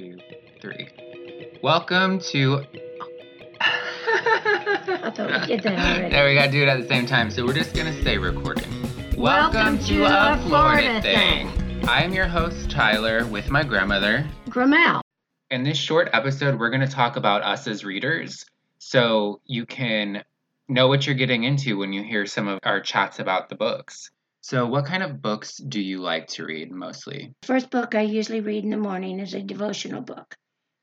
two, three. Welcome to. I thought we did that already. there, we gotta do it at the same time. So we're just gonna stay recording. Welcome to a Florida thing. I am your host, Tyler, with my grandmother. Gramel. In this short episode, we're gonna talk about us as readers so you can know what you're getting into when you hear some of our chats about the books. So, what kind of books do you like to read mostly? First book I usually read in the morning is a devotional book.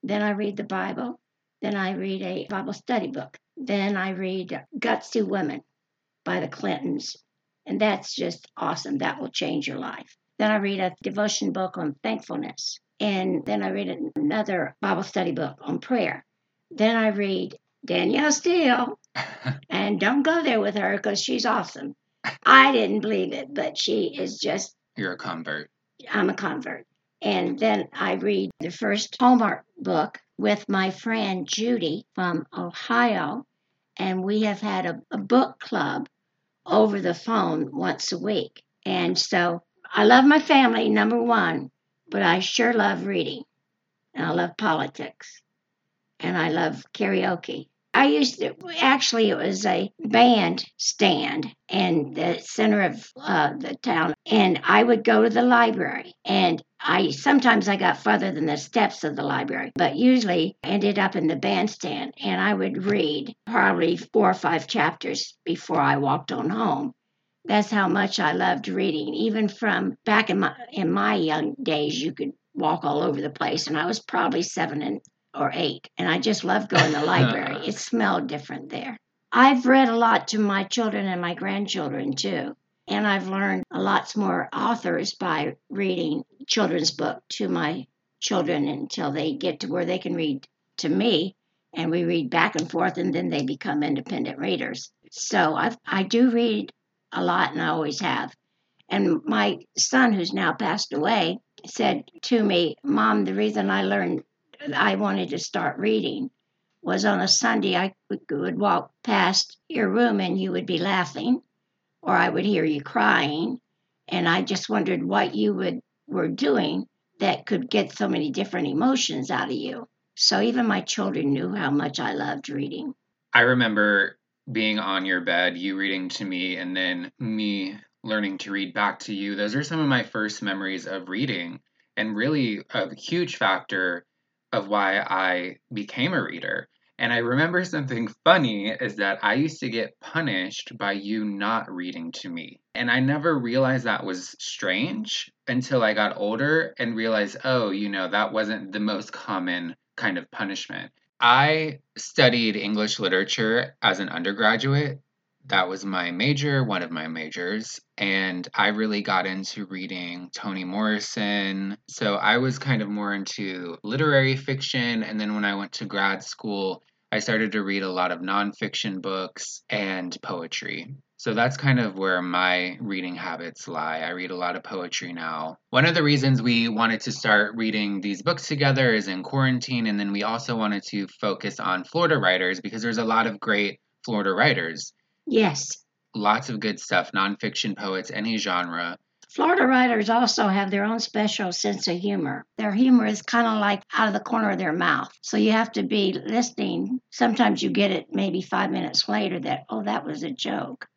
Then I read the Bible. Then I read a Bible study book. Then I read Gutsy Women by the Clintons. And that's just awesome. That will change your life. Then I read a devotion book on thankfulness. And then I read another Bible study book on prayer. Then I read Danielle Steel. and don't go there with her because she's awesome. I didn't believe it, but she is just, You're a convert. I'm a convert. And then I read the first Hallmark book with my friend Judy from Ohio. And we have had a, a book club over the phone once a week. And so I love my family, number one, but I sure love reading. And I love politics. And I love karaoke. I used to, actually, it was a band stand in the center of uh, the town. And I would go to the library. And I sometimes I got further than the steps of the library, but usually ended up in the bandstand. And I would read probably four or five chapters before I walked on home. That's how much I loved reading. Even from back in my in my young days, you could walk all over the place, and I was probably seven and or eight, and I just loved going to the library. It smelled different there. I've read a lot to my children and my grandchildren too, and I've learned a lot more authors by reading children's book to my children until they get to where they can read to me, and we read back and forth, and then they become independent readers. So I I do read a lot, and I always have. And my son, who's now passed away, said to me, Mom, the reason I learned I wanted to start reading was on a Sunday I would walk past your room and you would be laughing, or I would hear you crying, and I just wondered what you would were doing that could get so many different emotions out of you. So even my children knew how much I loved reading. I remember being on your bed, you reading to me, and then me learning to read back to you. Those are some of my first memories of reading, and really a huge factor of why I became a reader. And I remember something funny is that I used to get punished by you not reading to me. And I never realized that was strange until I got older and realized, oh, you know, that wasn't the most common kind of punishment. I studied English literature as an undergraduate that was my major, one of my majors, and I really got into reading Toni Morrison. So I was kind of more into literary fiction, and then when I went to grad school, I started to read a lot of nonfiction books and poetry. So that's kind of where my reading habits lie. I read a lot of poetry now. One of the reasons we wanted to start reading these books together is in quarantine, and then we also wanted to focus on Florida writers because there's a lot of great Florida writers. Yes. Lots of good stuff, nonfiction poets, any genre. Florida writers also have their own special sense of humor. Their humor is kind of like out of the corner of their mouth. So you have to be listening. Sometimes you get it maybe five minutes later that, oh, that was a joke,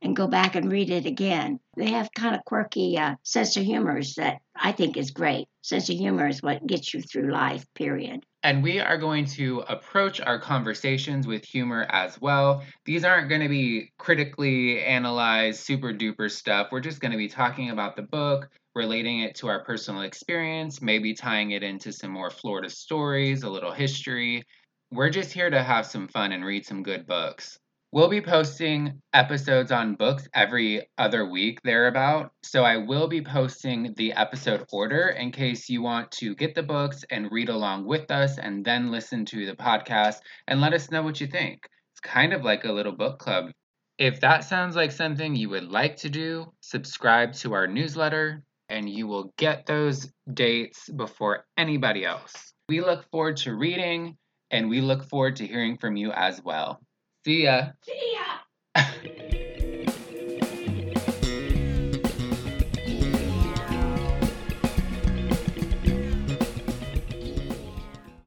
and go back and read it again. They have kind of quirky uh, sense of humors that I think is great. Sense of humor is what gets you through life, period. And we are going to approach our conversations with humor as well. These aren't going to be critically analyzed, super duper stuff. We're just going to be talking about the book, relating it to our personal experience, maybe tying it into some more Florida stories, a little history. We're just here to have some fun and read some good books. We'll be posting episodes on books every other week, thereabout. So I will be posting the episode order in case you want to get the books and read along with us and then listen to the podcast and let us know what you think. It's kind of like a little book club. If that sounds like something you would like to do, subscribe to our newsletter and you will get those dates before anybody else. We look forward to reading and we look forward to hearing from you as well. See ya. See ya.